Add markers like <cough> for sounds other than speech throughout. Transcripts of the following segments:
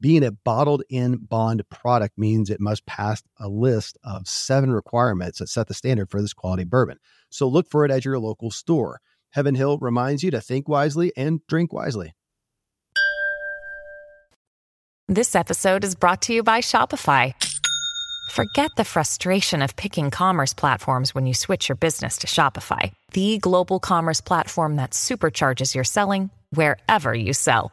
Being a bottled in bond product means it must pass a list of seven requirements that set the standard for this quality bourbon. So look for it at your local store. Heaven Hill reminds you to think wisely and drink wisely. This episode is brought to you by Shopify. Forget the frustration of picking commerce platforms when you switch your business to Shopify, the global commerce platform that supercharges your selling wherever you sell.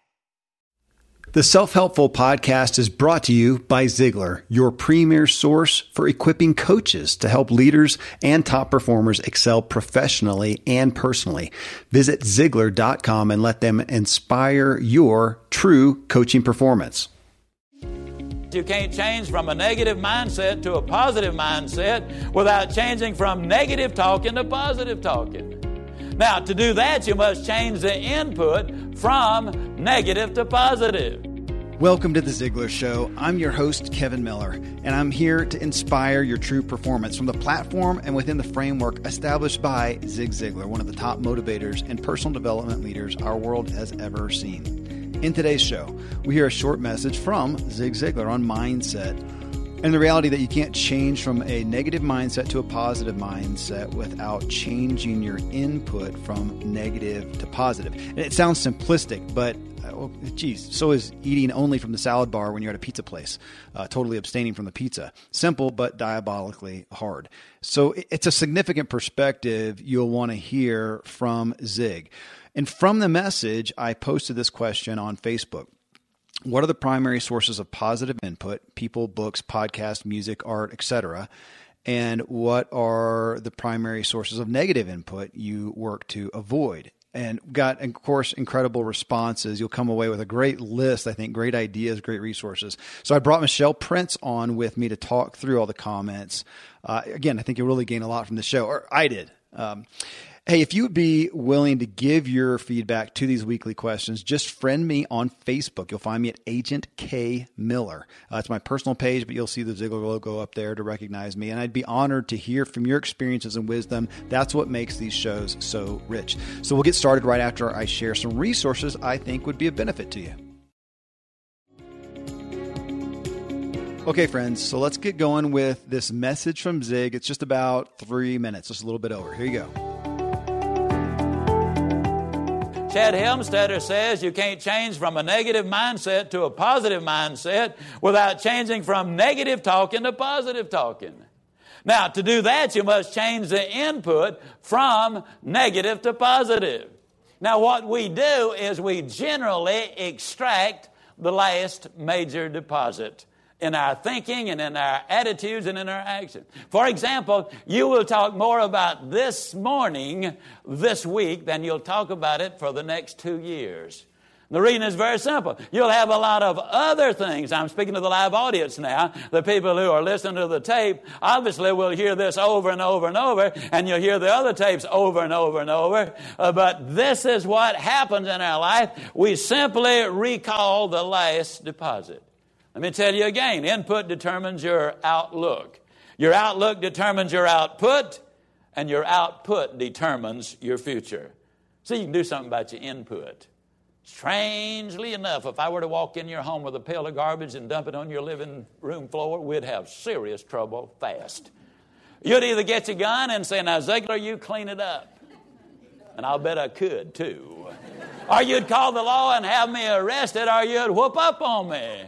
The Self Helpful podcast is brought to you by Ziglar, your premier source for equipping coaches to help leaders and top performers excel professionally and personally. Visit Ziglar.com and let them inspire your true coaching performance. You can't change from a negative mindset to a positive mindset without changing from negative talking to positive talking. Now, to do that, you must change the input from negative to positive. Welcome to The Ziglar Show. I'm your host, Kevin Miller, and I'm here to inspire your true performance from the platform and within the framework established by Zig Ziglar, one of the top motivators and personal development leaders our world has ever seen. In today's show, we hear a short message from Zig Ziglar on mindset and the reality that you can't change from a negative mindset to a positive mindset without changing your input from negative to positive. And it sounds simplistic, but uh, well, geez, so is eating only from the salad bar when you're at a pizza place, uh, totally abstaining from the pizza. Simple, but diabolically hard. So it's a significant perspective you'll want to hear from Zig. And from the message, I posted this question on Facebook what are the primary sources of positive input? People books podcasts music art etc and what are the primary sources of negative input you work to avoid? And got of course incredible responses. You'll come away with a great list i think great ideas great resources. So i brought michelle prince on with me to talk through all the comments. Uh, again i think you'll really gain a lot from the show or i did. Um, Hey, if you would be willing to give your feedback to these weekly questions, just friend me on Facebook. You'll find me at Agent K Miller. Uh, it's my personal page, but you'll see the Ziglar logo up there to recognize me. And I'd be honored to hear from your experiences and wisdom. That's what makes these shows so rich. So we'll get started right after I share some resources I think would be a benefit to you. Okay, friends, so let's get going with this message from Zig. It's just about three minutes, just a little bit over. Here you go. Shad Helmstetter says you can't change from a negative mindset to a positive mindset without changing from negative talking to positive talking. Now, to do that, you must change the input from negative to positive. Now, what we do is we generally extract the last major deposit in our thinking and in our attitudes and in our actions. For example, you will talk more about this morning, this week, than you'll talk about it for the next two years. The reason is very simple. You'll have a lot of other things. I'm speaking to the live audience now. The people who are listening to the tape obviously will hear this over and over and over, and you'll hear the other tapes over and over and over. Uh, but this is what happens in our life. We simply recall the last deposit. Let me tell you again input determines your outlook. Your outlook determines your output, and your output determines your future. See, you can do something about your input. Strangely enough, if I were to walk in your home with a pail of garbage and dump it on your living room floor, we'd have serious trouble fast. You'd either get your gun and say, Now, Ziglar, you clean it up. And I'll bet I could too. or you'd call the law and have me arrested, or you'd whoop up on me.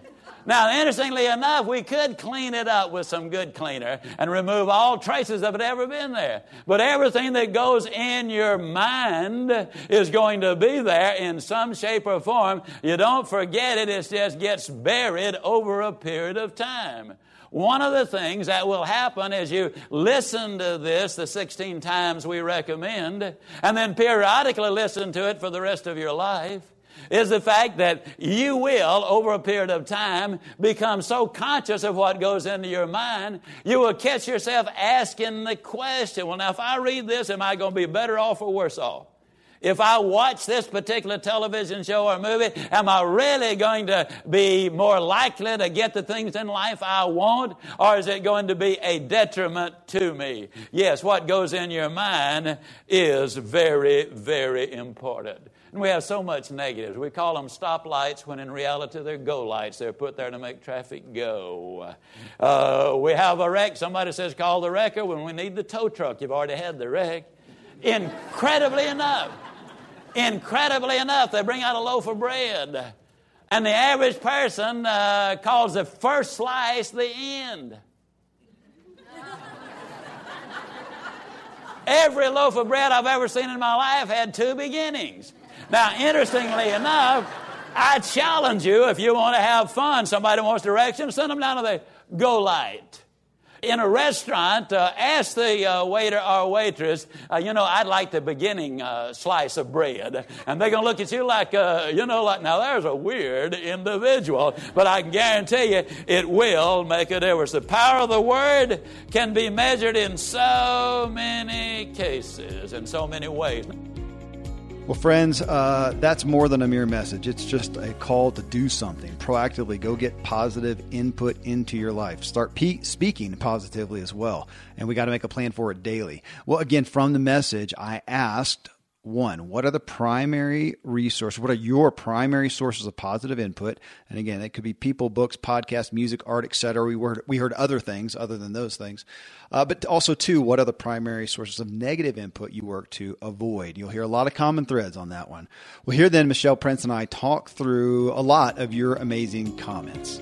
Now, interestingly enough, we could clean it up with some good cleaner and remove all traces of it ever been there. But everything that goes in your mind is going to be there in some shape or form. You don't forget it, it just gets buried over a period of time. One of the things that will happen as you listen to this the 16 times we recommend, and then periodically listen to it for the rest of your life, is the fact that you will, over a period of time, become so conscious of what goes into your mind, you will catch yourself asking the question, well, now, if I read this, am I going to be better off or worse off? If I watch this particular television show or movie, am I really going to be more likely to get the things in life I want, or is it going to be a detriment to me? Yes, what goes in your mind is very, very important. And we have so much negatives. We call them stoplights when in reality they're go lights. They're put there to make traffic go. Uh, we have a wreck. Somebody says call the wrecker when we need the tow truck. You've already had the wreck. Incredibly enough, incredibly enough, they bring out a loaf of bread. And the average person uh, calls the first slice the end. Every loaf of bread I've ever seen in my life had two beginnings. Now, interestingly enough, I challenge you if you want to have fun, somebody wants directions, send them down to the Go Light. In a restaurant, uh, ask the uh, waiter or waitress, uh, you know, I'd like the beginning uh, slice of bread. And they're going to look at you like, uh, you know, like, now there's a weird individual. But I can guarantee you, it will make a difference. The power of the word can be measured in so many cases, in so many ways. Well, friends, uh, that's more than a mere message. It's just a call to do something proactively. Go get positive input into your life. Start pe- speaking positively as well. And we got to make a plan for it daily. Well, again, from the message, I asked one, what are the primary resources? What are your primary sources of positive input? And again, it could be people, books, podcasts, music, art, etc. We heard we heard other things other than those things, uh, but also two, what are the primary sources of negative input you work to avoid? You'll hear a lot of common threads on that one. Well, here then, Michelle Prince and I talk through a lot of your amazing comments.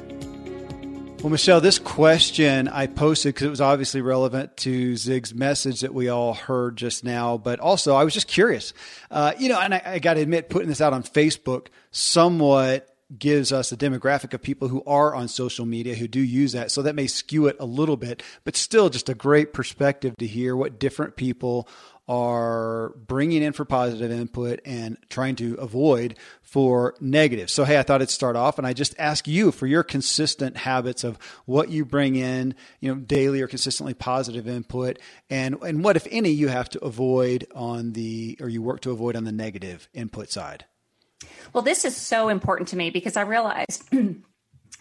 Well, Michelle, this question I posted because it was obviously relevant to Zig's message that we all heard just now, but also I was just curious. Uh, you know, and I, I got to admit, putting this out on Facebook somewhat gives us a demographic of people who are on social media who do use that. So that may skew it a little bit, but still just a great perspective to hear what different people are bringing in for positive input and trying to avoid for negative. So, hey, I thought I'd start off and I just ask you for your consistent habits of what you bring in, you know, daily or consistently positive input and, and what, if any, you have to avoid on the, or you work to avoid on the negative input side. Well, this is so important to me because I realized <clears throat>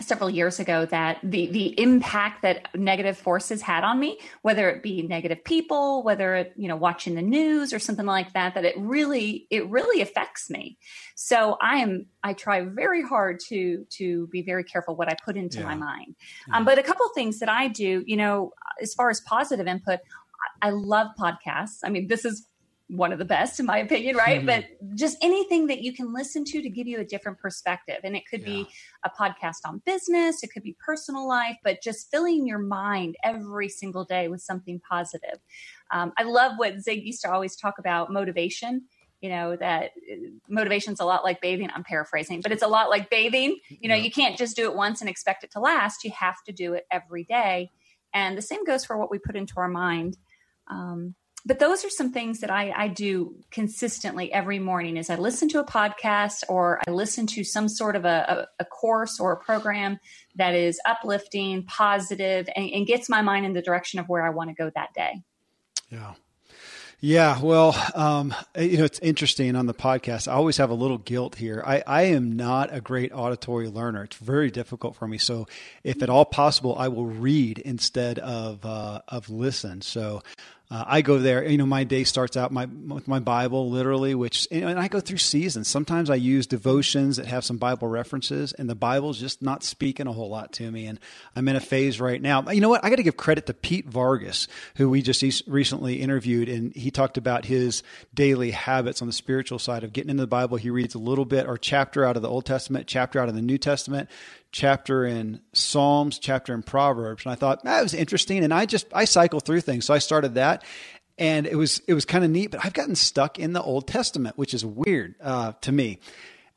several years ago that the the impact that negative forces had on me whether it be negative people whether it you know watching the news or something like that that it really it really affects me so i am i try very hard to to be very careful what i put into yeah. my mind yeah. um, but a couple things that i do you know as far as positive input I love podcasts. I mean, this is one of the best in my opinion right? Mm-hmm. but just anything that you can listen to to give you a different perspective. And it could yeah. be a podcast on business it could be personal life but just filling your mind every single day with something positive. Um, i love what zig used to always talk about motivation. You know that uh, motivation's a lot like bathing i'm paraphrasing but it's a lot like bathing. You know yeah. you can't just do it once and expect it to last. You have to do it every day. And the same goes for what we put into our mind. Um, but those are some things that I, I, do consistently every morning is i listen to a podcast or i listen to some sort of a, a, a course or a program that is uplifting positive and, and gets my mind in the direction of where i want to go that day yeah yeah, well, um, you know, it's interesting on the podcast. I always have a little guilt here. I, I am not a great auditory learner. It's very difficult for me. So, if at all possible, I will read instead of uh, of listen. So, uh, I go there. You know, my day starts out my with my Bible literally, which and I go through seasons. Sometimes I use devotions that have some Bible references, and the Bible's just not speaking a whole lot to me. And I'm in a phase right now. You know what? I got to give credit to Pete Vargas, who we just recently interviewed, and he talked about his daily habits on the spiritual side of getting into the Bible. He reads a little bit or chapter out of the Old Testament, chapter out of the New Testament, chapter in Psalms, chapter in Proverbs. And I thought that was interesting. And I just, I cycle through things. So I started that and it was, it was kind of neat, but I've gotten stuck in the Old Testament, which is weird uh, to me.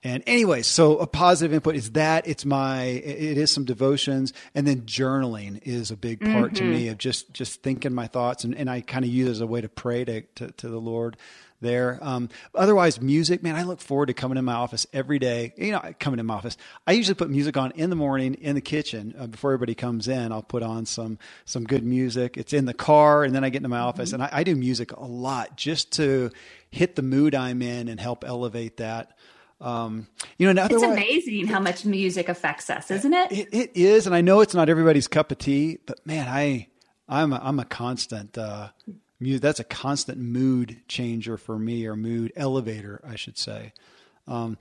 And anyway, so a positive input is that it's my, it is some devotions and then journaling is a big part mm-hmm. to me of just, just thinking my thoughts. And, and I kind of use it as a way to pray to, to, to the Lord there. Um, otherwise, music, man, I look forward to coming in my office every day. You know, coming in my office, I usually put music on in the morning in the kitchen uh, before everybody comes in. I'll put on some some good music. It's in the car, and then I get into my office, mm-hmm. and I, I do music a lot just to hit the mood I'm in and help elevate that. Um, you know, it's amazing how much music affects us, isn't it? it? It is, and I know it's not everybody's cup of tea, but man, I I'm a, I'm a constant uh, that's a constant mood changer for me or mood elevator, I should say. Um,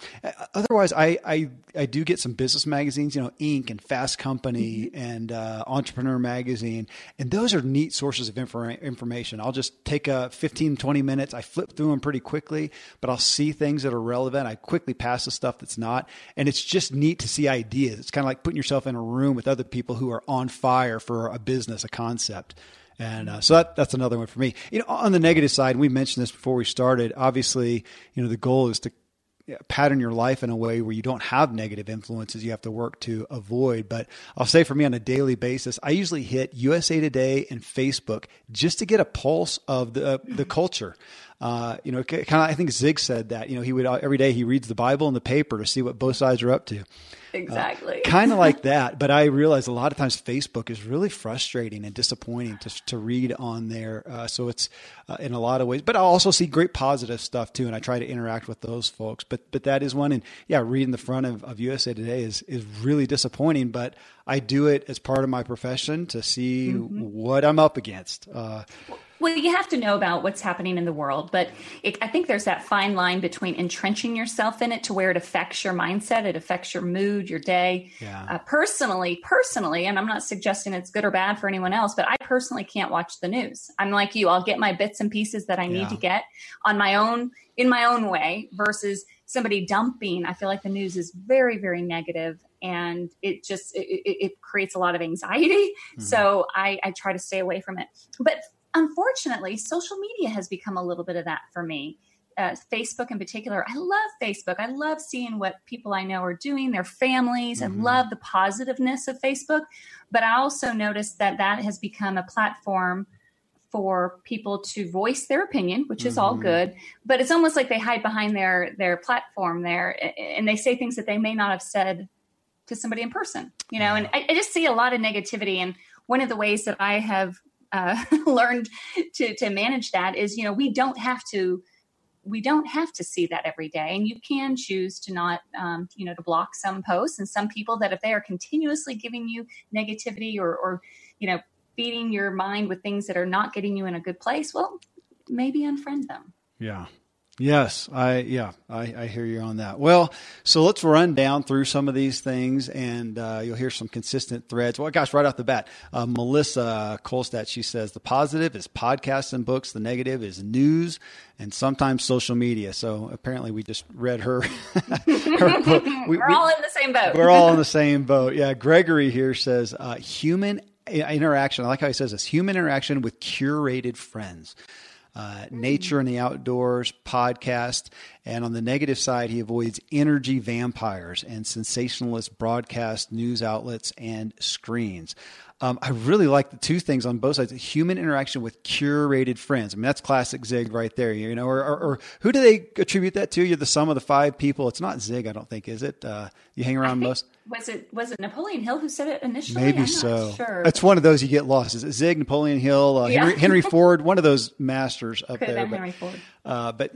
otherwise, I, I, I do get some business magazines, you know, Inc. and Fast Company mm-hmm. and uh, Entrepreneur Magazine, and those are neat sources of information. I'll just take a 15, 20 minutes. I flip through them pretty quickly, but I'll see things that are relevant. I quickly pass the stuff that's not, and it's just neat to see ideas. It's kind of like putting yourself in a room with other people who are on fire for a business, a concept. And uh, so that, that's another one for me. You know, on the negative side, we mentioned this before we started. Obviously, you know, the goal is to pattern your life in a way where you don't have negative influences you have to work to avoid. But I'll say for me on a daily basis, I usually hit USA Today and Facebook just to get a pulse of the uh, the culture. Uh, you know, kind of, I think Zig said that, you know, he would uh, every day he reads the Bible and the paper to see what both sides are up to. Exactly. Uh, kind of like that. But I realize a lot of times Facebook is really frustrating and disappointing to, to read on there. Uh, so it's uh, in a lot of ways, but I also see great positive stuff too. And I try to interact with those folks, but, but that is one. And yeah, reading the front of, of USA Today is, is really disappointing, but I do it as part of my profession to see mm-hmm. what I'm up against. Uh, well, you have to know about what's happening in the world, but it, I think there's that fine line between entrenching yourself in it to where it affects your mindset, it affects your mood, your day. Yeah. Uh, personally, personally, and I'm not suggesting it's good or bad for anyone else, but I personally can't watch the news. I'm like you; I'll get my bits and pieces that I need yeah. to get on my own in my own way versus somebody dumping. I feel like the news is very, very negative and it just it, it creates a lot of anxiety. Mm-hmm. So I, I try to stay away from it. But unfortunately, social media has become a little bit of that for me. Uh, Facebook in particular, I love Facebook. I love seeing what people I know are doing, their families. Mm-hmm. I love the positiveness of Facebook. But I also noticed that that has become a platform for people to voice their opinion, which is mm-hmm. all good. But it's almost like they hide behind their their platform there, and they say things that they may not have said to somebody in person. You know, and I, I just see a lot of negativity. And one of the ways that I have uh, <laughs> learned to to manage that is you know we don't have to we don't have to see that every day. And you can choose to not um, you know to block some posts. And some people that if they are continuously giving you negativity or or you know feeding your mind with things that are not getting you in a good place well maybe unfriend them. Yeah Yes, I yeah, I, I, hear you on that. Well, so let's run down through some of these things, and uh, you'll hear some consistent threads. Well, gosh, right off the bat, uh, Melissa Kolstadt, she says the positive is podcasts and books, the negative is news and sometimes social media. So apparently, we just read her. <laughs> her we, we're all in the same boat. we're all in the <laughs> same boat. Yeah, Gregory here says uh, human interaction. I like how he says this: human interaction with curated friends uh, nature and the outdoors podcast. And on the negative side, he avoids energy vampires and sensationalist broadcast news outlets and screens. Um, I really like the two things on both sides: human interaction with curated friends. I mean, that's classic Zig right there. You know, or, or, or, who do they attribute that to? You're the sum of the five people. It's not Zig, I don't think, is it? Uh, you hang around most. Was it was it Napoleon Hill who said it initially? Maybe so. Sure. It's one of those you get lost. Is it Zig, Napoleon Hill, uh, yeah. Henry, Henry, Ford? One of those masters up Could there. But, Henry Ford. Uh, but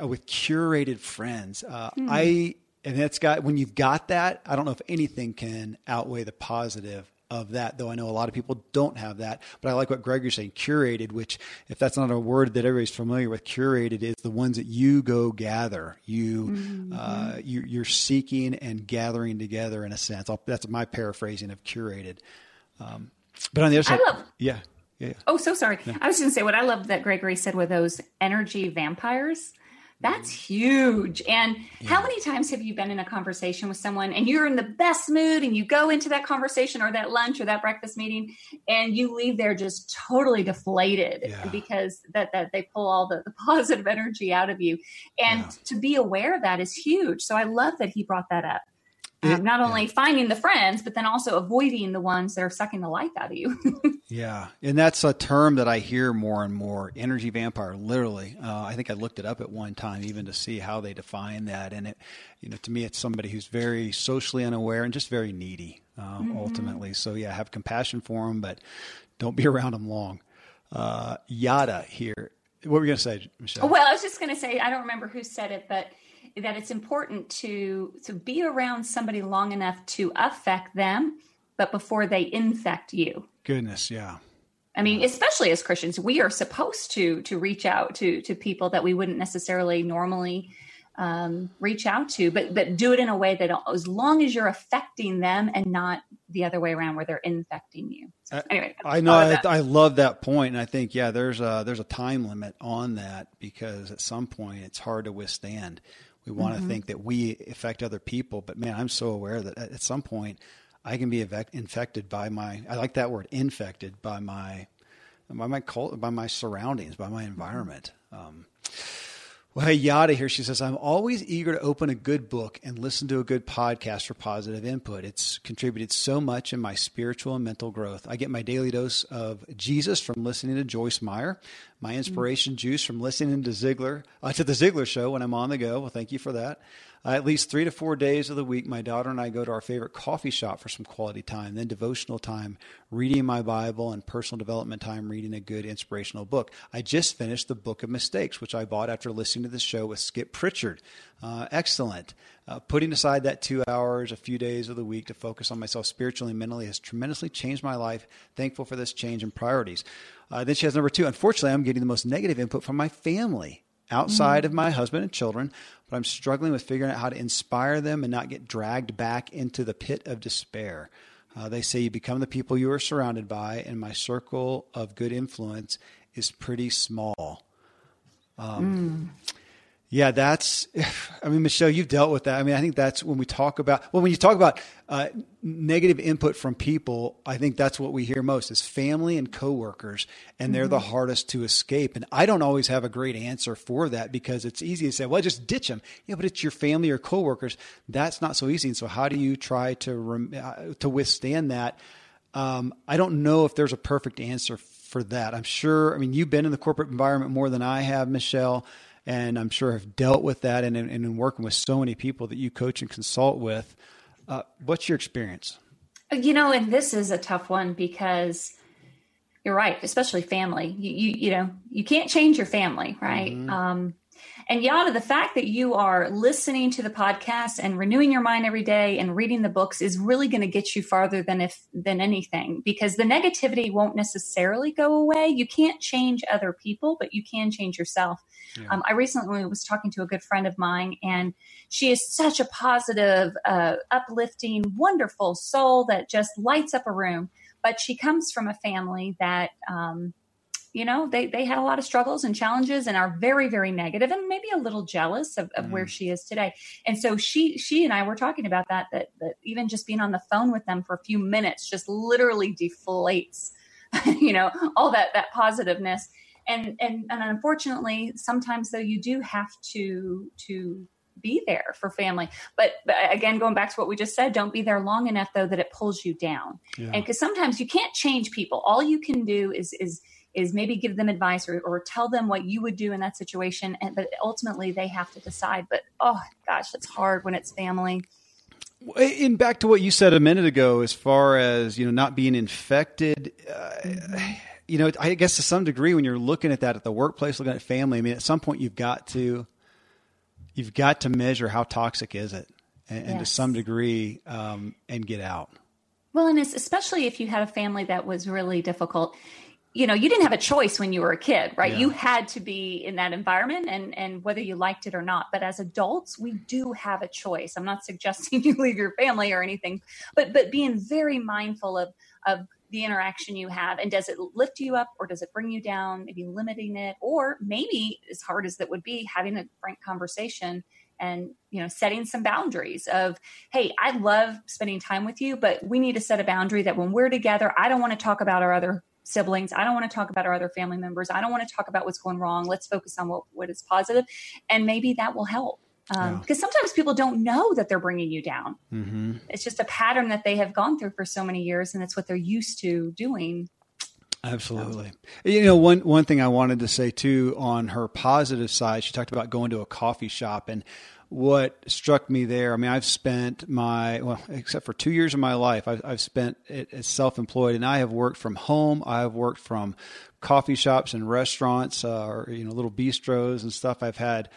uh, with curated friends, uh, hmm. I and that's got when you've got that. I don't know if anything can outweigh the positive of that, though I know a lot of people don't have that. But I like what Gregory's saying, curated, which if that's not a word that everybody's familiar with, curated is the ones that you go gather. You, mm-hmm. uh, you are seeking and gathering together in a sense. I'll, that's my paraphrasing of curated. Um, but on the other side, love, yeah, yeah, yeah. Oh, so sorry. Yeah. I was going to say what I love that Gregory said with those energy vampires. That's huge. And yeah. how many times have you been in a conversation with someone and you're in the best mood and you go into that conversation or that lunch or that breakfast meeting and you leave there just totally deflated yeah. because that, that they pull all the, the <laughs> positive energy out of you. And yeah. to be aware of that is huge. So I love that he brought that up. Um, not only yeah. finding the friends, but then also avoiding the ones that are sucking the life out of you. <laughs> yeah, and that's a term that I hear more and more. Energy vampire, literally. Uh, I think I looked it up at one time, even to see how they define that. And it, you know, to me, it's somebody who's very socially unaware and just very needy, uh, mm-hmm. ultimately. So yeah, have compassion for them, but don't be <laughs> around them long. Uh, Yada here. What were you going to say, Michelle? Well, I was just going to say I don't remember who said it, but that it's important to to be around somebody long enough to affect them, but before they infect you. Goodness, yeah. I mean, especially as Christians, we are supposed to to reach out to to people that we wouldn't necessarily normally um, reach out to, but but do it in a way that as long as you're affecting them and not the other way around where they're infecting you. So, anyway, I know I, I, love that point, and I think yeah, there's a there's a time limit on that because at some point it's hard to withstand. We want mm-hmm. to think that we affect other people, but man, I'm so aware that at some point I can be infected by my. I like that word, infected by my, by my cult, by my surroundings, by my environment. Um, well, hey, Yada here. She says, I'm always eager to open a good book and listen to a good podcast for positive input. It's contributed so much in my spiritual and mental growth. I get my daily dose of Jesus from listening to Joyce Meyer, my inspiration mm-hmm. juice from listening to Ziglar, uh, to the Ziglar show when I'm on the go. Well, thank you for that. Uh, at least three to four days of the week, my daughter and I go to our favorite coffee shop for some quality time, then devotional time, reading my Bible, and personal development time, reading a good inspirational book. I just finished the Book of Mistakes, which I bought after listening to the show with Skip Pritchard. Uh, excellent. Uh, putting aside that two hours, a few days of the week to focus on myself spiritually and mentally has tremendously changed my life. Thankful for this change in priorities. Uh, then she has number two. Unfortunately, I'm getting the most negative input from my family outside mm-hmm. of my husband and children, but I'm struggling with figuring out how to inspire them and not get dragged back into the pit of despair. Uh, they say you become the people you are surrounded by, and my circle of good influence is pretty small. Um, mm. Yeah, that's. I mean, Michelle, you've dealt with that. I mean, I think that's when we talk about. Well, when you talk about uh, negative input from people, I think that's what we hear most is family and coworkers, and they're mm-hmm. the hardest to escape. And I don't always have a great answer for that because it's easy to say, "Well, just ditch them." Yeah, but it's your family or coworkers. That's not so easy. And so, how do you try to uh, to withstand that? Um, I don't know if there's a perfect answer for that. I'm sure. I mean, you've been in the corporate environment more than I have, Michelle and I'm sure have dealt with that and, and in working with so many people that you coach and consult with. Uh, what's your experience? You know, and this is a tough one because you're right, especially family. You, you, you know, you can't change your family, right? Mm-hmm. Um, and Yada, the fact that you are listening to the podcast and renewing your mind every day and reading the books is really going to get you farther than if than anything because the negativity won't necessarily go away. You can't change other people, but you can change yourself. Yeah. Um, I recently was talking to a good friend of mine, and she is such a positive, uh, uplifting, wonderful soul that just lights up a room. But she comes from a family that um, you know they they had a lot of struggles and challenges and are very very negative and maybe a little jealous of, of mm. where she is today and so she she and i were talking about that, that that even just being on the phone with them for a few minutes just literally deflates <laughs> you know all that that positiveness and and and unfortunately sometimes though you do have to to be there for family. But, but, again, going back to what we just said, don't be there long enough though that it pulls you down. Yeah. And because sometimes you can't change people. All you can do is is is maybe give them advice or, or tell them what you would do in that situation. And, but ultimately they have to decide. But oh gosh, it's hard when it's family. And back to what you said a minute ago, as far as you know, not being infected, uh, mm-hmm. you know, I guess to some degree, when you're looking at that at the workplace, looking at family, I mean, at some point you've got to, you've got to measure how toxic is it, and, yes. and to some degree, um, and get out. Well, and it's especially if you had a family that was really difficult. You know, you didn't have a choice when you were a kid, right? Yeah. You had to be in that environment and and whether you liked it or not. But as adults, we do have a choice. I'm not <laughs> suggesting you leave your family or anything, but but being very mindful of of the interaction you have and does it lift you up or does it bring you down maybe limiting it or maybe as hard as that would be having a frank conversation and you know setting some boundaries of hey i love spending time with you but we need to set a boundary that when we're together i don't want to talk about our other siblings i don't want to talk about our other family members i don't want to talk about what's going wrong let's focus on what, what is positive and maybe that will help um, because sometimes people don't know that they're bringing you down. Mm-hmm. It's just a pattern that they have gone through for so many years, and it's what they're used to doing. Absolutely. You know, one one thing I wanted to say too on her positive side, she talked about going to a coffee shop and what struck me there. I mean, I've spent my well, except for two years of my life, I've, I've spent it as self-employed, and I have worked from home. I have worked from coffee shops and restaurants, uh, or you know, little bistros and stuff. I've had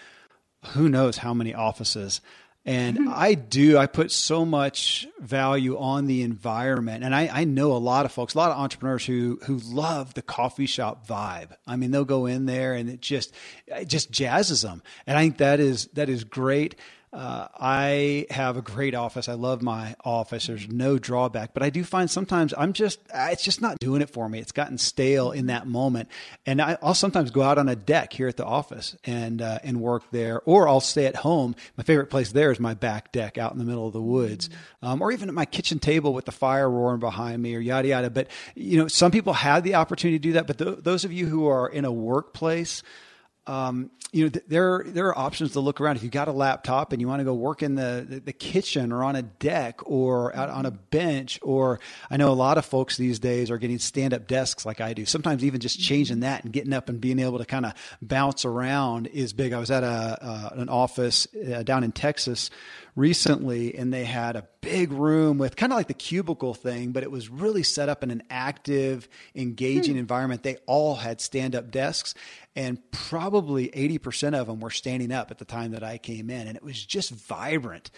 who knows how many offices. And mm-hmm. I do, I put so much value on the environment. And I, I, know a lot of folks, a lot of entrepreneurs who, who love the coffee shop vibe. I mean, they'll go in there and it just, it just jazzes them. And I think that is, that is great. Uh, I have a great office. I love my office. There's no drawback, but I do find sometimes I'm just, uh, it's just not doing it for me. It's gotten stale in that moment. And I, will sometimes go out on a deck here at the office and, uh, and work there, or I'll stay at home. My favorite place there is my back deck out in the middle of the woods, um, or even at my kitchen table with the fire roaring behind me or yada, yada. But, you know, some people have the opportunity to do that. But th- those of you who are in a workplace, um, you know, th- there there are options to look around. If you got a laptop and you want to go work in the, the, the kitchen or on a deck or out on a bench, or I know a lot of folks these days are getting stand up desks like I do. Sometimes even just changing that and getting up and being able to kind of bounce around is big. I was at a uh, an office uh, down in Texas recently and they had a big room with kind of like the cubicle thing, but it was really set up in an active, engaging hmm. environment. They all had stand up desks and probably 80% of them were standing up at the time that I came in and it was just vibrant.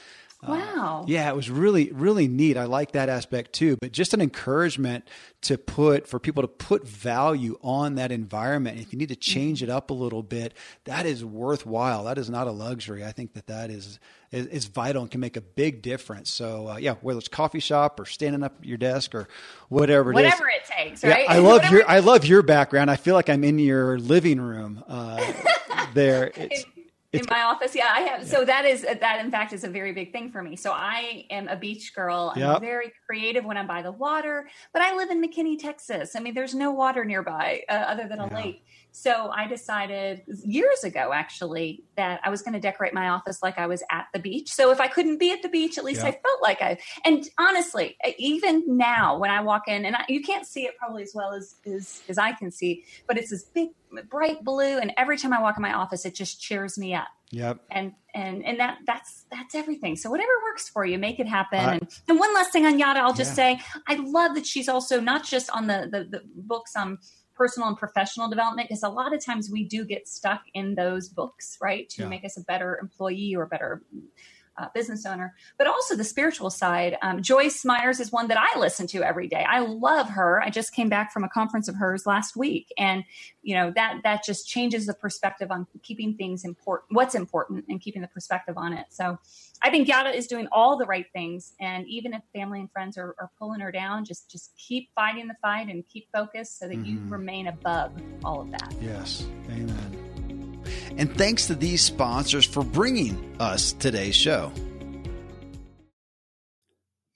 Wow. Uh, yeah, it was really, really neat. I like that aspect too. But just an encouragement to put for people to put value on that environment. If you need to change it up a little bit, that is worthwhile. That is not a luxury. I think that that is is, is vital and can make a big difference. So uh, yeah, whether it's coffee shop or standing up at your desk or whatever it whatever is. it takes, right? Yeah, I love your I love your background. I feel like I'm in your living room uh, <laughs> there. It's, in my office. Yeah, I have. Yeah. So that is that. In fact, is a very big thing for me. So I am a beach girl. I'm yep. very creative when I'm by the water. But I live in McKinney, Texas. I mean, there's no water nearby uh, other than a yeah. lake. So I decided years ago, actually, that I was going to decorate my office like I was at the beach. So if I couldn't be at the beach, at least yeah. I felt like I. And honestly, even now when I walk in, and I, you can't see it probably as well as, as as I can see, but it's this big, bright blue, and every time I walk in my office, it just cheers me up. Yep. And and and that that's that's everything. So whatever works for you, make it happen. Uh, and, and one last thing on Yada, I'll just yeah. say I love that she's also not just on the the, the books on personal and professional development because a lot of times we do get stuck in those books, right? To yeah. make us a better employee or better uh, business owner, but also the spiritual side. Um, Joyce Myers is one that I listen to every day. I love her. I just came back from a conference of hers last week, and you know that that just changes the perspective on keeping things important, what's important, and keeping the perspective on it. So, I think Yada is doing all the right things, and even if family and friends are, are pulling her down, just just keep fighting the fight and keep focused so that mm-hmm. you remain above all of that. Yes, Amen. And thanks to these sponsors for bringing us today's show.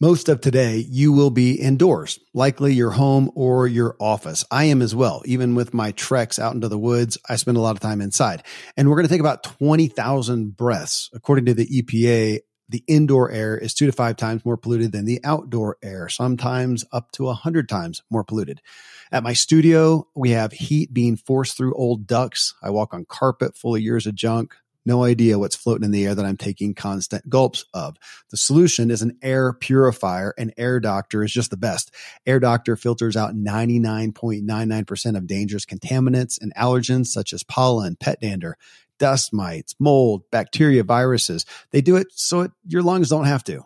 Most of today, you will be indoors, likely your home or your office. I am as well. Even with my treks out into the woods, I spend a lot of time inside. And we're going to take about 20,000 breaths. According to the EPA, the indoor air is two to five times more polluted than the outdoor air, sometimes up to a hundred times more polluted. At my studio, we have heat being forced through old ducts. I walk on carpet full of years of junk. No idea what's floating in the air that I'm taking constant gulps of. The solution is an air purifier, and Air Doctor is just the best. Air Doctor filters out 99.99% of dangerous contaminants and allergens such as pollen, pet dander, dust mites, mold, bacteria, viruses. They do it so it, your lungs don't have to.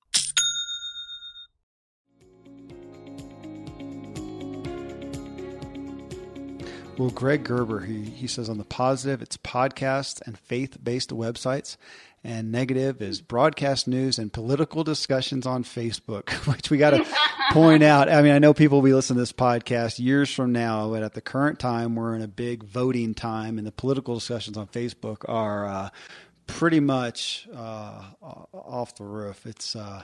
Well, Greg Gerber, he, he says on the positive, it's podcasts and faith based websites, and negative is broadcast news and political discussions on Facebook, <laughs> which we got to <laughs> point out. I mean, I know people will be listening to this podcast years from now, but at the current time, we're in a big voting time, and the political discussions on Facebook are uh, pretty much uh, off the roof. It's uh,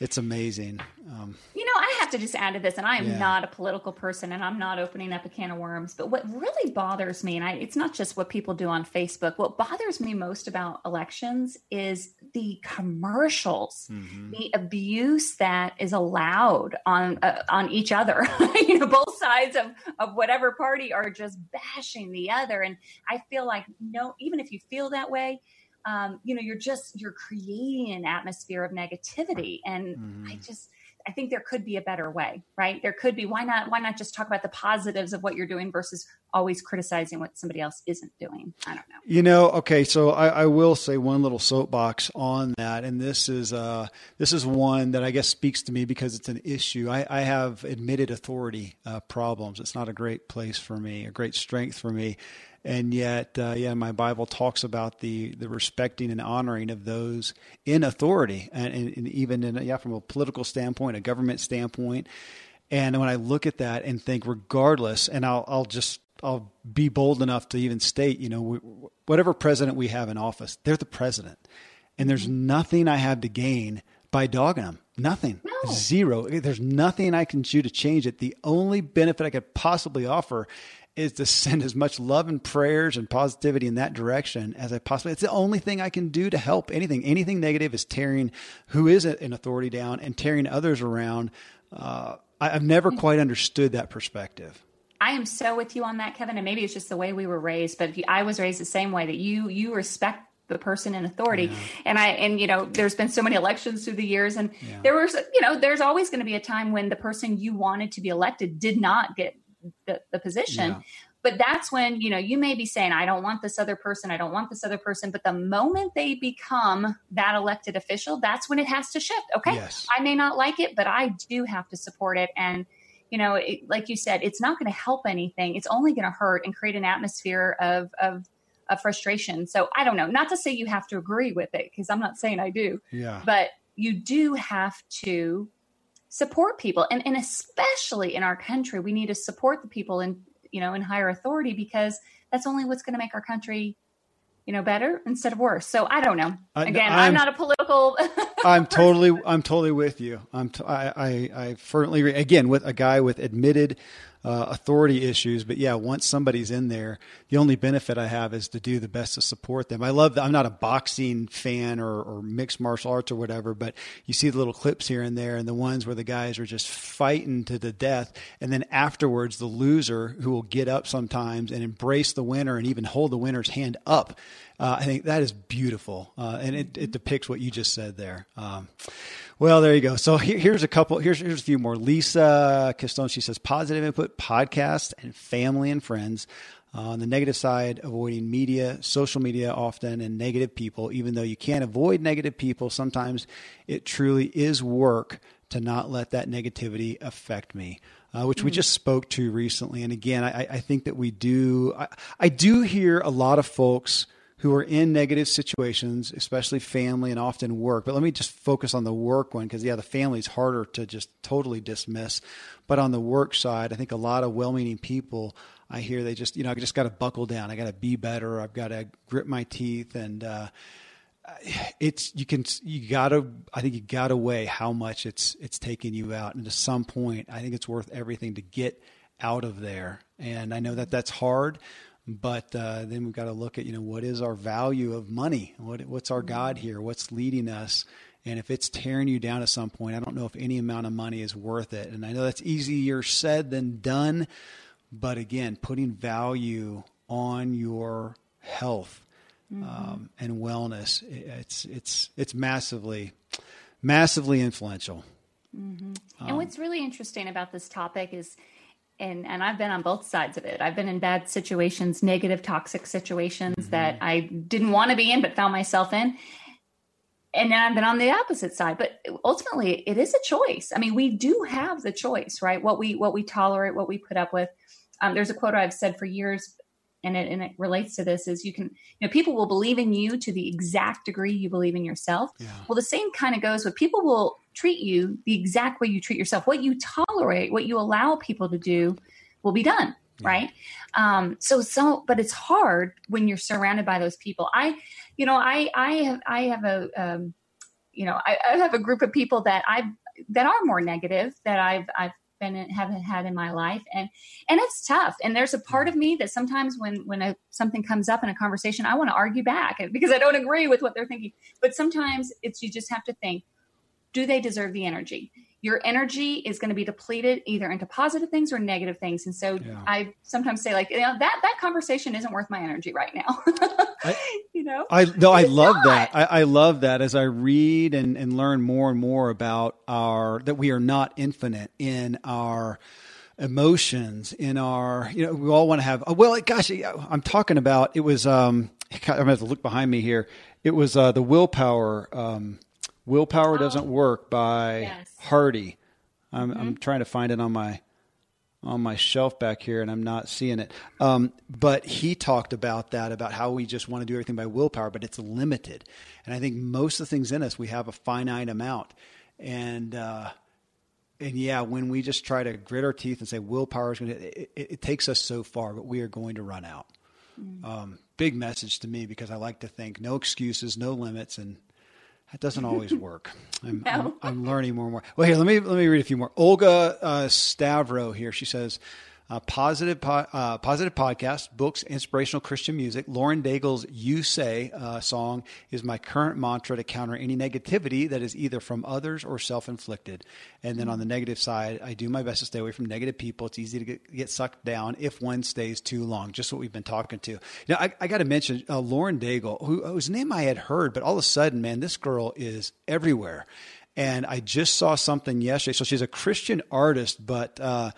it's amazing. Um, you know, have to just add to this, and I am yeah. not a political person, and I'm not opening up a can of worms. But what really bothers me, and I, it's not just what people do on Facebook. What bothers me most about elections is the commercials, mm-hmm. the abuse that is allowed on uh, on each other. <laughs> you know, both sides of of whatever party are just bashing the other, and I feel like no, even if you feel that way um, you know, you're just you're creating an atmosphere of negativity, and mm-hmm. I just I think there could be a better way, right? There could be. Why not? Why not just talk about the positives of what you're doing versus always criticizing what somebody else isn't doing? I don't know. You know, okay, so I, I will say one little soapbox on that, and this is uh, this is one that I guess speaks to me because it's an issue. I, I have admitted authority uh, problems. It's not a great place for me, a great strength for me and yet, uh, yeah, my Bible talks about the the respecting and honoring of those in authority, and, and, and even in yeah, from a political standpoint, a government standpoint. And when I look at that and think, regardless, and I'll I'll just I'll be bold enough to even state, you know, we, whatever president we have in office, they're the president, and there's nothing I have to gain by dogging them. Nothing. No. Zero. There's nothing I can do to change it. The only benefit I could possibly offer is to send as much love and prayers and positivity in that direction as I possibly. It's the only thing I can do to help anything. Anything negative is tearing who is an authority down and tearing others around. Uh, I, have never quite understood that perspective. I am so with you on that, Kevin. And maybe it's just the way we were raised, but I was raised the same way that you you respect the person in authority. Yeah. And I and you know, there's been so many elections through the years, and yeah. there was you know, there's always going to be a time when the person you wanted to be elected did not get the, the position. Yeah. But that's when, you know, you may be saying, I don't want this other person, I don't want this other person. But the moment they become that elected official, that's when it has to shift. Okay. Yes. I may not like it, but I do have to support it. And you know, it, like you said, it's not going to help anything. It's only going to hurt and create an atmosphere of of of frustration. So I don't know. Not to say you have to agree with it because I'm not saying I do. Yeah. But you do have to support people, and and especially in our country, we need to support the people in you know in higher authority because that's only what's going to make our country you know better instead of worse. So i don't know. Again i'm, I'm not a political <laughs> i'm totally i'm totally with you. I'm t- I, I i firmly agree again with a guy with admitted uh, authority issues. But yeah, once somebody's in there, the only benefit I have is to do the best to support them. I love that. I'm not a boxing fan or, or mixed martial arts or whatever, but you see the little clips here and there and the ones where the guys are just fighting to the death. And then afterwards, the loser who will get up sometimes and embrace the winner and even hold the winner's hand up. Uh, I think that is beautiful. Uh, and it, it, depicts what you just said there. Um, well, there you go. So here, here's a couple. Here's here's a few more. Lisa Castone. She says positive input, podcast, and family and friends. Uh, on the negative side, avoiding media, social media often, and negative people. Even though you can't avoid negative people, sometimes it truly is work to not let that negativity affect me. Uh, which mm-hmm. we just spoke to recently. And again, I, I think that we do. I, I do hear a lot of folks who are in negative situations, especially family and often work. But let me just focus on the work one because, yeah, the family is harder to just totally dismiss. But on the work side, I think a lot of well meaning people, I hear they just, you know, I just got to buckle down. I got to be better. I've got to grit my teeth. And, uh, it's you can you gotta I think you gotta weigh how much it's it's taking you out and to some point I think it's worth everything to get out of there and I know that that's hard but uh, then we've got to look at, you know, what is our value of money? What, what's our God mm-hmm. here? What's leading us? And if it's tearing you down at some point, I don't know if any amount of money is worth it. And I know that's easier said than done. But again, putting value on your health mm-hmm. um, and wellness, it's, it's, it's massively, massively influential. Mm-hmm. Um, and what's really interesting about this topic is and and I've been on both sides of it. I've been in bad situations, negative, toxic situations mm-hmm. that I didn't want to be in, but found myself in. And then I've been on the opposite side. But ultimately, it is a choice. I mean, we do have the choice, right? What we what we tolerate, what we put up with. Um, there's a quote I've said for years, and it, and it relates to this: is you can, you know, people will believe in you to the exact degree you believe in yourself. Yeah. Well, the same kind of goes with people will treat you the exact way you treat yourself. What you tolerate, what you allow people to do, will be done. Yeah. Right. Um, so, so, but it's hard when you're surrounded by those people. I, you know, I, I have, I have a, um, you know, I, I have a group of people that I, that are more negative that I've, I've been in, have had in my life and and it's tough and there's a part of me that sometimes when when a, something comes up in a conversation i want to argue back because i don't agree with what they're thinking but sometimes it's you just have to think do they deserve the energy? Your energy is going to be depleted either into positive things or negative things. And so yeah. I sometimes say like, you know, that, that conversation isn't worth my energy right now. I, <laughs> you know, I, no, I love not. that. I, I love that as I read and, and learn more and more about our, that we are not infinite in our, emotions in our you know we all want to have oh, well gosh i'm talking about it was um i'm gonna have to look behind me here it was uh the willpower um Willpower oh. Doesn't Work by yes. Hardy. I'm, mm-hmm. I'm trying to find it on my on my shelf back here and I'm not seeing it. Um, but he talked about that, about how we just want to do everything by willpower, but it's limited. And I think most of the things in us, we have a finite amount. And, uh, and yeah, when we just try to grit our teeth and say willpower is going to, it, it, takes us so far, but we are going to run out. Mm. Um, big message to me because I like to think no excuses, no limits, and that doesn't always work. <laughs> I'm, no. I'm, I'm, learning more and more. Well, here, let me let me read a few more. Olga uh, Stavro here. She says, positive, po- uh, positive podcast, books, inspirational Christian music. Lauren Daigle's "You Say" uh, song is my current mantra to counter any negativity that is either from others or self-inflicted. And then on the negative side, I do my best to stay away from negative people. It's easy to get, get sucked down if one stays too long. Just what we've been talking to. Now, I, I got to mention uh, Lauren Daigle, who, whose name I had heard, but all of a sudden, man, this girl is everywhere. And I just saw something yesterday. So she's a Christian artist, but uh,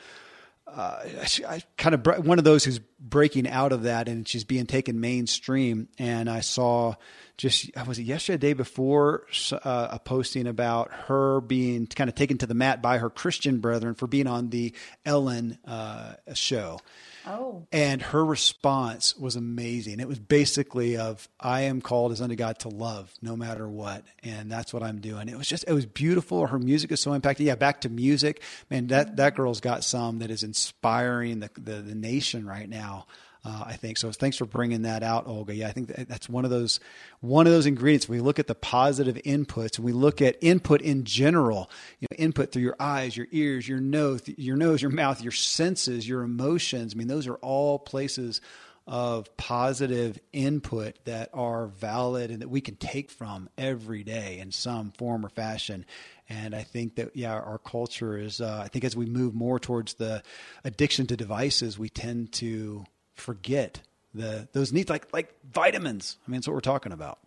uh, I kind of one of those who's breaking out of that, and she's being taken mainstream. And I saw just I was it yesterday, day before, uh, a posting about her being kind of taken to the mat by her Christian brethren for being on the Ellen uh, show. Oh. And her response was amazing. It was basically of I am called as unto God to love no matter what. And that's what I'm doing. It was just it was beautiful. Her music is so impacting. Yeah, back to music. Man, that that girl's got some that is inspiring the the, the nation right now. Uh, I think so. Thanks for bringing that out, Olga. Yeah, I think that that's one of those one of those ingredients. When we look at the positive inputs, and we look at input in general, you know, input through your eyes, your ears, your nose, your nose, your mouth, your senses, your emotions. I mean, those are all places of positive input that are valid and that we can take from every day in some form or fashion. And I think that, yeah, our culture is, uh, I think as we move more towards the addiction to devices, we tend to forget the those needs like like vitamins. I mean, that's what we're talking about.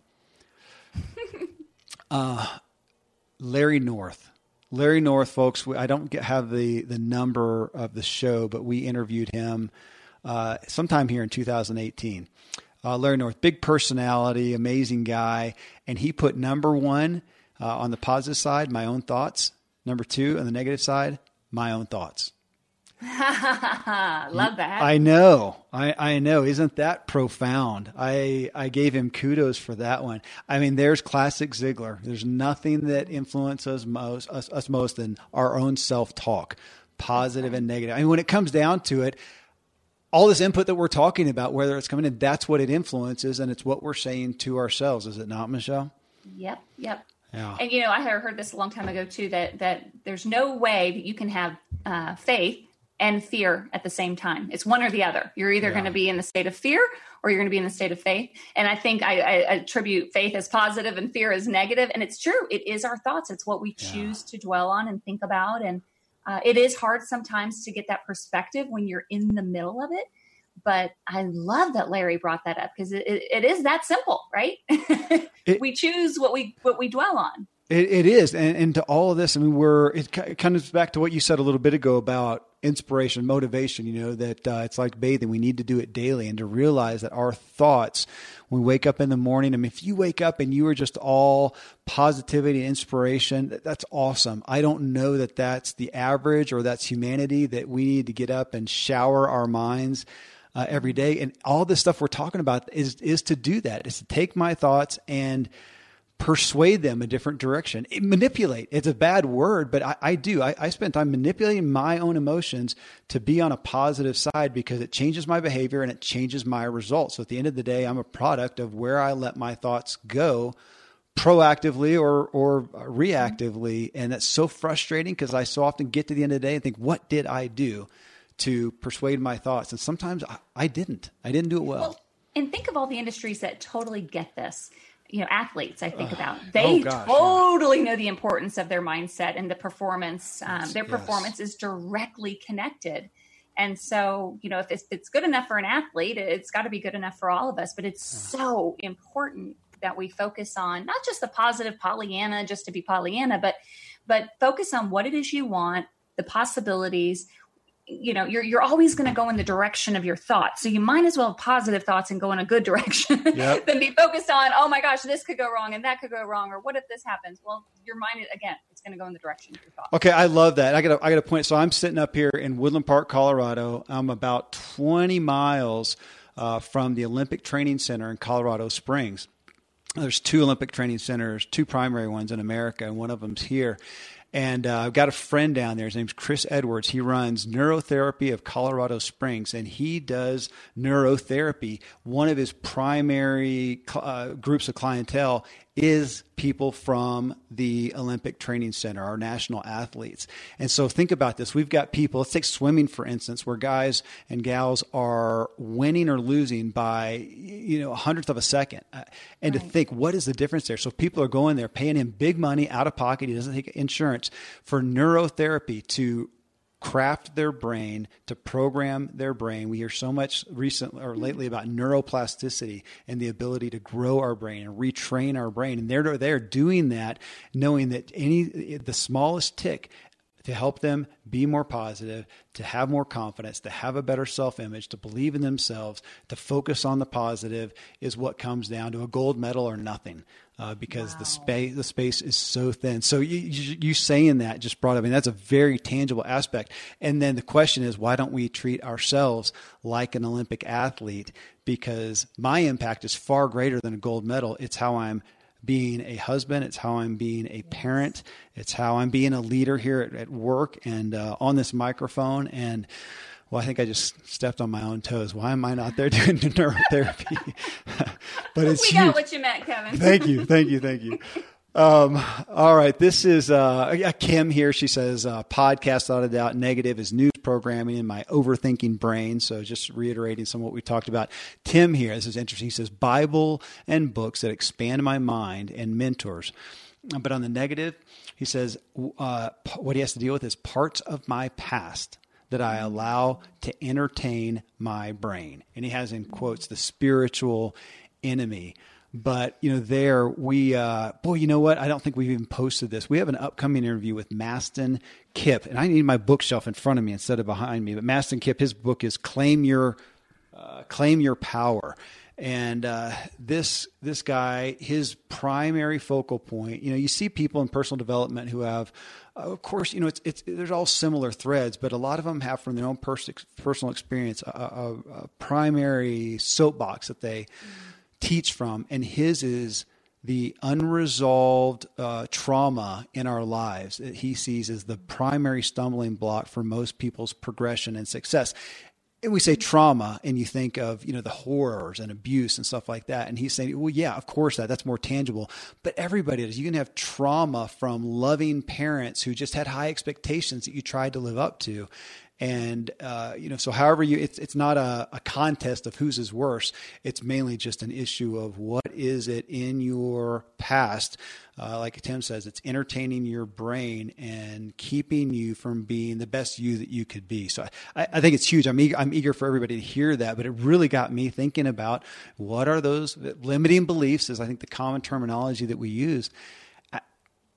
<laughs> uh, Larry North. Larry North, folks. I don't get, have the the number of the show, but we interviewed him uh, sometime here in 2018. Uh, Larry North, big personality, amazing guy, and he put number one uh, on the positive side, my own thoughts. Number two on the negative side, my own thoughts. <laughs> Love that. I know. I, I know. Isn't that profound? I, I gave him kudos for that one. I mean, there's classic Ziglar. There's nothing that influences most, us, us most than our own self talk, positive and negative. I mean, when it comes down to it, all this input that we're talking about, whether it's coming in, that's what it influences, and it's what we're saying to ourselves, is it not, Michelle? Yep, yep. Yeah. And you know, I heard this a long time ago too that that there's no way that you can have uh, faith and fear at the same time. It's one or the other. You're either yeah. going to be in the state of fear or you're going to be in the state of faith. And I think I, I, attribute faith as positive and fear as negative. And it's true. It is our thoughts. It's what we choose to dwell on and think about. And uh, it is hard sometimes to get that perspective when you're in the middle of it. But I love that Larry brought that up because it, it, it is that simple, right? <laughs> it, we choose what we what we dwell on. It, it is, and, and to all of this, I mean, we're it kind of back to what you said a little bit ago about inspiration, motivation. You know that uh, it's like bathing; we need to do it daily, and to realize that our thoughts, when we wake up in the morning. I mean, if you wake up and you are just all positivity and inspiration, that's awesome. I don't know that that's the average or that's humanity. That we need to get up and shower our minds. Uh, every day, and all this stuff we're talking about is is to do that. Is to take my thoughts and persuade them a different direction. manipulate. It's a bad word, but I, I do. I, I spend time manipulating my own emotions to be on a positive side because it changes my behavior and it changes my results. So at the end of the day, I'm a product of where I let my thoughts go proactively or or reactively and that's so frustrating because I so often get to the end of the day and think what did I do to persuade my thoughts and sometimes I, I didn't I didn't do it well. well and think of all the industries that totally get this you know athletes i think about. They oh gosh, totally yeah. know the importance of their mindset and the performance um, their performance is directly connected. And so you know if it's, it's good enough for an athlete it's got to be good enough for all of us but it's so important that we focus on not just the positive pollyanna just to be pollyanna but but focus on what it is you want the possibilities you know you're you're always going to go in the direction of your thoughts. So you might as well have positive thoughts and go in a good <laughs> direction yep. than be focused on oh my gosh this could go wrong and that could go wrong or what if this happens? Well your mind again it's going to go in the direction of your thoughts. Okay i love that. I got i got a point. So i'm sitting up here in woodland park colorado. I'm about 20 miles uh, from the olympic training center in colorado springs. There's two olympic training centers two primary ones in america and one of them's here and uh, I've got a friend down there. His name's Chris Edwards. He runs Neurotherapy of Colorado Springs, and he does neurotherapy. One of his primary uh, groups of clientele is people from the Olympic Training Center, our national athletes. And so think about this. We've got people, let's take swimming for instance, where guys and gals are winning or losing by, you know, a hundredth of a second. Uh, and right. to think, what is the difference there? So people are going there paying him big money out of pocket. He doesn't take insurance for neurotherapy to craft their brain, to program their brain. We hear so much recently or lately about neuroplasticity and the ability to grow our brain and retrain our brain. And they're they're doing that, knowing that any the smallest tick to help them be more positive, to have more confidence, to have a better self image, to believe in themselves, to focus on the positive is what comes down to a gold medal or nothing uh, because wow. the space the space is so thin. So you, you, you saying that just brought up. I mean, that's a very tangible aspect. And then the question is, why don't we treat ourselves like an Olympic athlete? Because my impact is far greater than a gold medal. It's how I'm being a husband. It's how I'm being a parent. It's how I'm being a leader here at, at work and uh, on this microphone. And well, I think I just stepped on my own toes. Why am I not there <laughs> doing neurotherapy? <laughs> but it's we got huge. what you meant, Kevin. thank you, thank you, thank you. Um, all right, this is uh, Kim here. She says uh, podcast without a doubt negative is news programming in my overthinking brain. So just reiterating some of what we talked about. Tim here. This is interesting. He says Bible and books that expand my mind and mentors. But on the negative, he says uh, what he has to deal with is parts of my past that I allow to entertain my brain. And he has in quotes the spiritual enemy. But you know, there we uh, boy, you know what? I don't think we've even posted this. We have an upcoming interview with Mastin Kipp, and I need my bookshelf in front of me instead of behind me. But Mastin Kipp, his book is "Claim Your uh, Claim Your Power." And uh, this this guy, his primary focal point, you know, you see people in personal development who have of course, you know, it's, it's, there's all similar threads, but a lot of them have from their own pers- personal experience a, a, a, primary soapbox that they mm-hmm. Teach from. And his is the unresolved uh, trauma in our lives that he sees as the primary stumbling block for most people's progression and success and we say trauma and you think of you know the horrors and abuse and stuff like that and he's saying well yeah of course that that's more tangible but everybody does you can have trauma from loving parents who just had high expectations that you tried to live up to and uh, you know so however you it's it's not a, a contest of whose is worse. It's mainly just an issue of what is it in your past? Uh, like tim says it's entertaining your brain and keeping you from being the best you that you could be. So i, I think it's huge. I'm eager, I'm eager for everybody to hear that but it really got me thinking about what are those limiting beliefs is i think the common terminology that we use.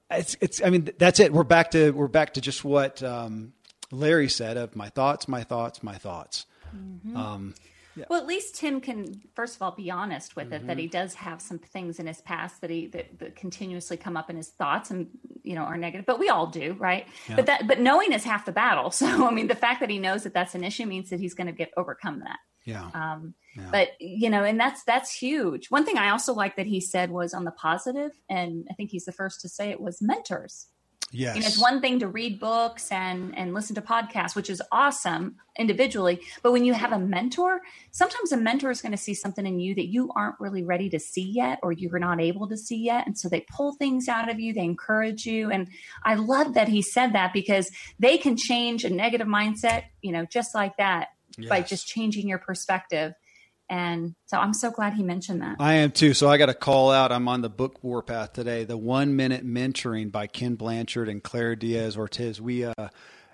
It's, it's, I mean, that's it. We're back to, we're back to just what, um, Larry said of my thoughts, my thoughts, my thoughts. Mm-hmm. Um, yeah. Well, at least Tim can, first of all, be honest with mm-hmm. it that mm-hmm. he does have some things in his past that he that, that, continuously come up in his thoughts and you know are negative. But we all do, right? Yeah. But that but knowing is half the battle. <laughs> So I mean, the fact that he knows that that's an issue means that he's going to get overcome that. Yeah. Um, yeah. But you know, and that's that's huge. One thing I also like that he said was on the positive, and I think he's the first to say it was mentors. Yes. You know, it's one thing to read books and and listen to podcasts, which is awesome individually. But when you have a mentor, sometimes a mentor is going to see something in you that you aren't really ready to see yet, or you're not able to see yet. And so they pull things out of you, they encourage you. And I love that he said that because they can change a negative mindset, you know, just like that yes. by just changing your perspective. And so I'm so glad he mentioned that. I am too. So I got a call out. I'm on the book warpath today. The One Minute Mentoring by Ken Blanchard and Claire Diaz Ortiz. We uh,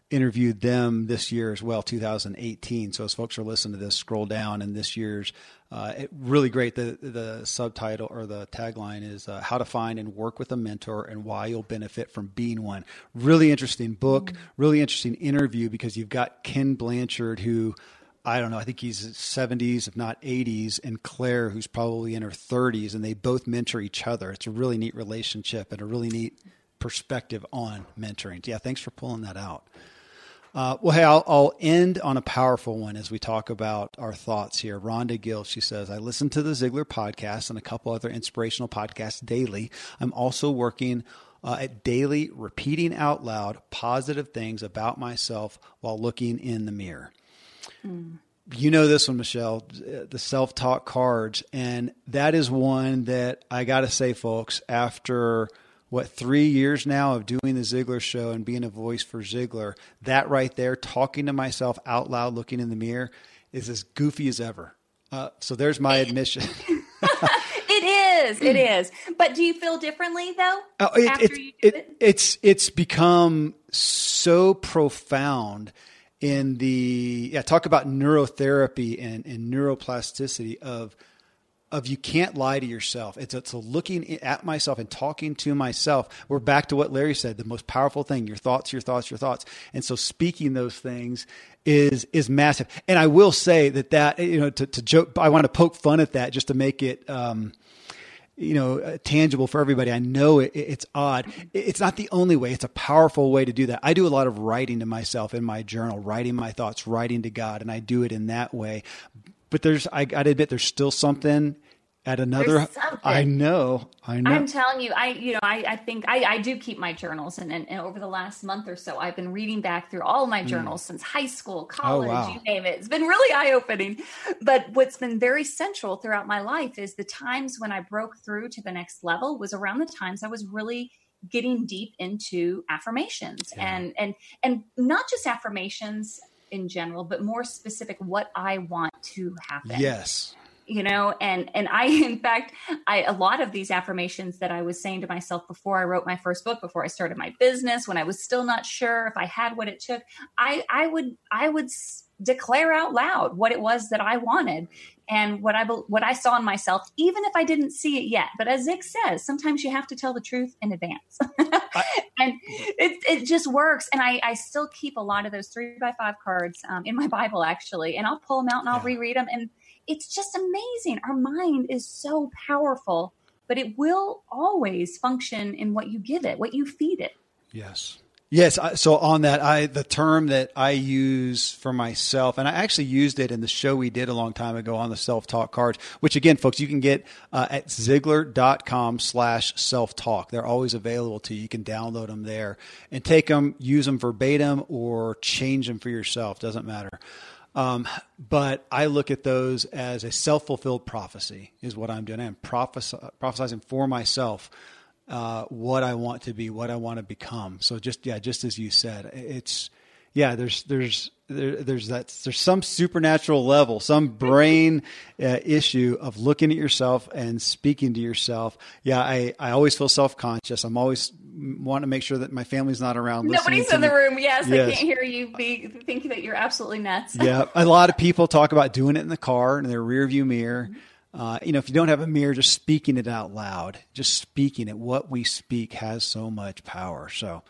interviewed them this year as well, 2018. So as folks are listening to this, scroll down and this year's uh, it, really great. The the subtitle or the tagline is uh, "How to Find and Work with a Mentor and Why You'll Benefit from Being One." Really interesting book. Mm-hmm. Really interesting interview because you've got Ken Blanchard who I don't know, I think he's 70s, if not 80s, and Claire, who's probably in her 30s, and they both mentor each other. It's a really neat relationship and a really neat perspective on mentoring. Yeah, thanks for pulling that out. Uh, well, hey, I'll, I'll, end on a powerful one as we talk about our thoughts here. Rhonda Gill, she says, I listen to the Ziglar podcast and a couple other inspirational podcasts daily. I'm also working uh, at daily repeating out loud positive things about myself while looking in the mirror. Mm. you know this one, Michelle, the self talk cards. And that is one that I got to say, folks, after what three years now of doing the Ziglar show and being a voice for Ziglar, that right there, talking to myself out loud, looking in the mirror, is as goofy as ever. Uh, so there's my admission. <laughs> it is, it is. But do you feel differently though? Oh, it, after it, you do it, it? It's it's become so profound in the yeah talk about neurotherapy and, and neuroplasticity of of you can't lie to yourself. It's, it's looking at myself and talking to myself. We're back to what Larry said, the most powerful thing, your thoughts, your thoughts, your thoughts. And so speaking those things is, is massive. And I will say that that, you know, to, to joke, I want to poke fun at that just to make it, um, you know, uh, tangible for everybody. I know it, it's odd. It's not the only way. It's a powerful way to do that. I do a lot of writing to myself in my journal, writing my thoughts, writing to God, and I do it in that way but there's I to admit there's still something at another i know i know i'm telling you i you know i, I think I, I do keep my journals and, and, and, over the last month or so i've been reading back through all my hmm. journals mm. since high school oh, college oh, wow. you name it it's been really eye-opening but what's been very central throughout my life is the times when i broke through to the next level was around the times i was really getting deep into affirmations yeah. and and and not just affirmations in general but more specific what i want to happen yes you know and and i <laughs> in fact i a lot of these affirmations that i was saying to myself before i wrote my first book before i started my business when i was still not sure if i had what it took i i would i would declare out loud what it was that i wanted and what i what i saw in myself even if i didn't see it yet. But as zig says sometimes you have to tell the truth in advance. <laughs> And it, it just works. And I, I still keep a lot of those three by five cards um, in my bible actually and i'll pull them out and i'll yeah. reread them and it's just amazing. Our mind is so powerful, but it will always function in what you give it, what you feed it. Yes. Yes. So on that, I the term that I use for myself, and I actually used it in the show we did a long time ago on the self talk cards, which again, folks, you can get uh, at Ziglar.com slash self talk. They're always available to you. You can download them there and take them, use them verbatim, or change them for yourself. Doesn't matter. Um, but I look at those as a self fulfilled prophecy, is what I'm doing. I'm prophes- prophesizing for myself uh, what I want to be, what I want to become. So just yeah, just as you said, it's yeah. There's there's there, there's that there's some supernatural level, some brain uh, issue of looking at yourself and speaking to yourself. Yeah, I I always feel self conscious. I'm always want to make sure that my family's not around. Nobody's in the room. Yes, yes, they can't hear you be thinking that you're absolutely nuts. yeah, a lot of people talk about doing it in the car in their rearview mirror. Uh, you know, if you don't have a mirror, just speaking it out loud, just speaking it. What we speak has so much power. So,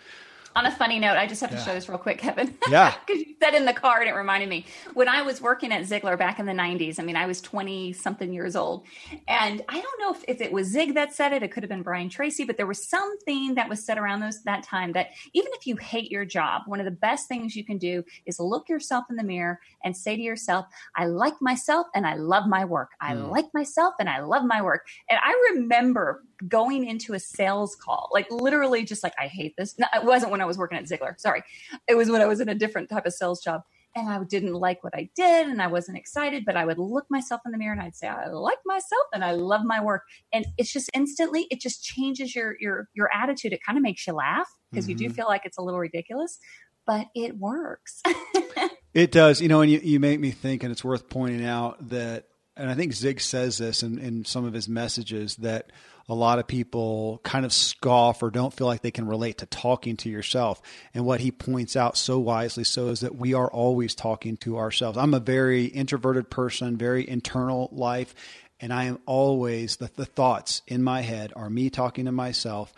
on a funny note, I just have to yeah. show this real quick, Kevin. <laughs> Yeah. Because you said in the car and it reminded me. When I was working at Ziglar back in the 90s, I mean, I was 20 something years old. And I don't know if, if it was Zig that said it, it could have been Brian Tracy, but there was something that was said around those that time that even if you hate your job, one of the best things you can do is look yourself in the mirror and say to yourself, I like myself and I love my work. I mm. like myself and I love my work. And I remember going into a sales call, like literally just like, I hate this. No, it wasn't when I was working at Ziglar. Sorry. It was when I was in a different type of sales job. And I didn't like what I did and I wasn't excited, but I would look myself in the mirror and I'd say, I like myself and I love my work. And it's just instantly, it just changes your your your attitude. It kind of makes you laugh because mm-hmm. you do mm-hmm. feel like it's a little ridiculous, but it works. <laughs> it does. You know, and you, you make me think, and it's worth pointing out that, and I think Zig says this in, in some of his messages that a lot of people kind of scoff or don't feel like they can relate to talking to yourself. And what he points out so wisely so is that we are always talking to ourselves. I'm a very introverted person, very internal life, and I am always the, the thoughts in my head are me talking to myself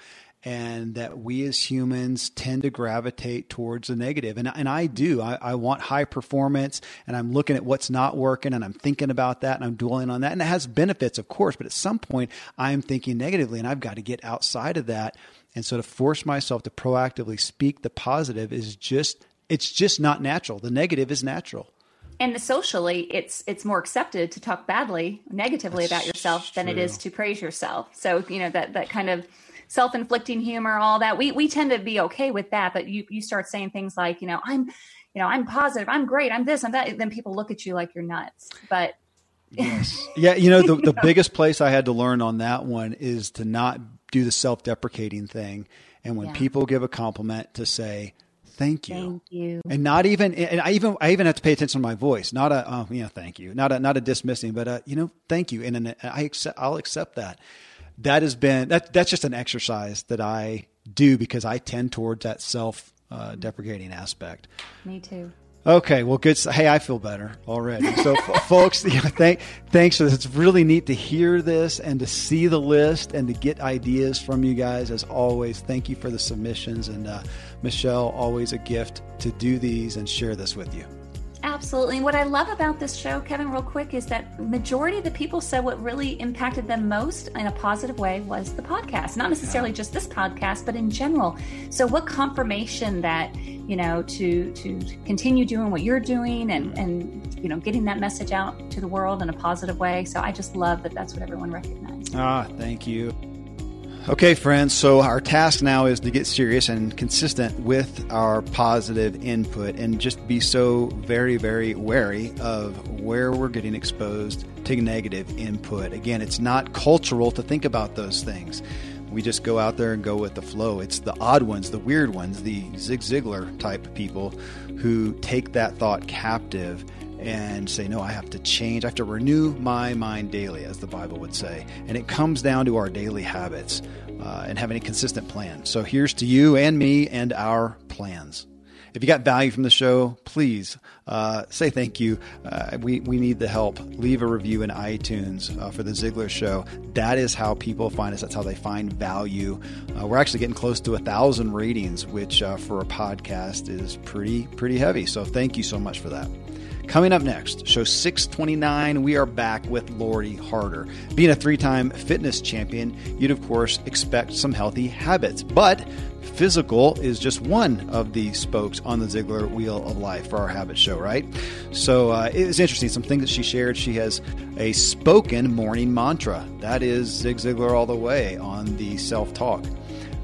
and that we as humans tend to gravitate towards the negative. And, and I do. I, I, want high performance, and I'm looking at what's not working, and I'm thinking about that, and I'm dwelling on that. And it has benefits, of course, but at some point, I'm thinking negatively, and I've got to get outside of that. And so to force myself to proactively speak the positive is just, it's just not natural. The negative is natural and socially it's it's more accepted to talk badly negatively That's about yourself than it is to praise yourself so you know that that kind of self-inflicting humor, all that. We we tend to be okay with that, but you you start saying things like, you know, I'm you know, I'm positive, I'm great, I'm this, I'm that, then people look at you like you're nuts. But yes. <laughs> Yeah, you know, the, the biggest place I had to learn on that one is to not do the self deprecating thing. And when yeah. people give a compliment, to say, thank you. Thank you. And not even, and I even, I even have to pay attention to my voice. Not a, oh, you know, thank you. Not a, not a dismissing, but a, you know, thank you. And, and I accept, I'll accept that. That has been, that, that's just an exercise that I do because I tend towards that self uh, deprecating aspect. Me too. Okay, well, good. Hey, I feel better already. So, <laughs> folks, <laughs> yeah, thank, thanks for this. It's really neat to hear this and to see the list and to get ideas from you guys. As always, thank you for the submissions. And uh, Michelle, always a gift to do these and share this with you. Absolutely. And what I love about this show, Kevin, real quick, is that majority of the people said what really impacted them most in a positive way was the podcast. Not necessarily just this podcast, but in general. So what confirmation that, you know, to to continue doing what you're doing and and you know, getting that message out to the world in a positive way. So I just love that that's what everyone recognized. Ah, thank you. Okay, friends, so our task now is to get serious and consistent with our positive input and just be so very, very wary of where we're getting exposed to negative input. Again, it's not cultural to think about those things. We just go out there and go with the flow. It's the odd ones, the weird ones, the Zig Ziglar type people who take that thought captive and say, No, I have to change. I have to renew my mind daily, as the Bible would say. And it comes down to our daily habits uh, and having a consistent plan. So here's to you and me and our plans. If you got value from the show, please uh, say thank you. Uh, we, we need the help. Leave a review in iTunes uh, for the Ziglar Show. That is how people find us. That's how they find value. Uh, we're actually getting close to a thousand ratings, which uh, for a podcast is pretty pretty heavy. So thank you so much for that. Coming up next, show 629, we are back with Lori Harder. Being a three time fitness champion, you'd of course expect some healthy habits, but physical is just one of the spokes on the Ziglar wheel of life for our habit show, right? So uh, it was interesting. Some things that she shared. She has a spoken morning mantra. That is Zig Ziglar all the way on the self talk.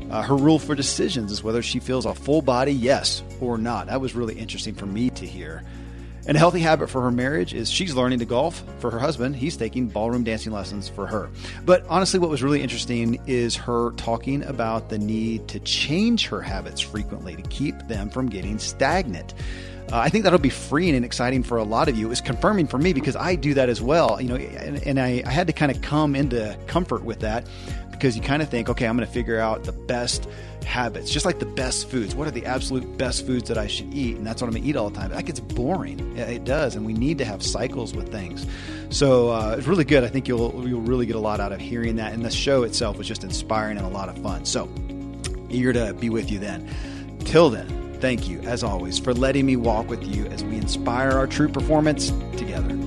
Uh, her rule for decisions is whether she feels a full body yes or not. That was really interesting for me to hear. And a healthy habit for her marriage is she's learning to golf for her husband. He's taking ballroom dancing lessons for her. But honestly, what was really interesting is her talking about the need to change her habits frequently to keep them from getting stagnant. Uh, I think that'll be freeing and exciting for a lot of you. It was confirming for me because I do that as well. You know, and, and I, I had to kind of come into comfort with that because you kind of think, okay, I'm going to figure out the best habits, just like the best foods. What are the absolute best foods that I should eat? And that's what I'm going to eat all the time. That gets boring. It does. And we need to have cycles with things. So uh, it's really good. I think you'll, you'll really get a lot out of hearing that. And the show itself was just inspiring and a lot of fun. So eager to be with you then. Till then, thank you, as always, for letting me walk with you as we inspire our true performance together.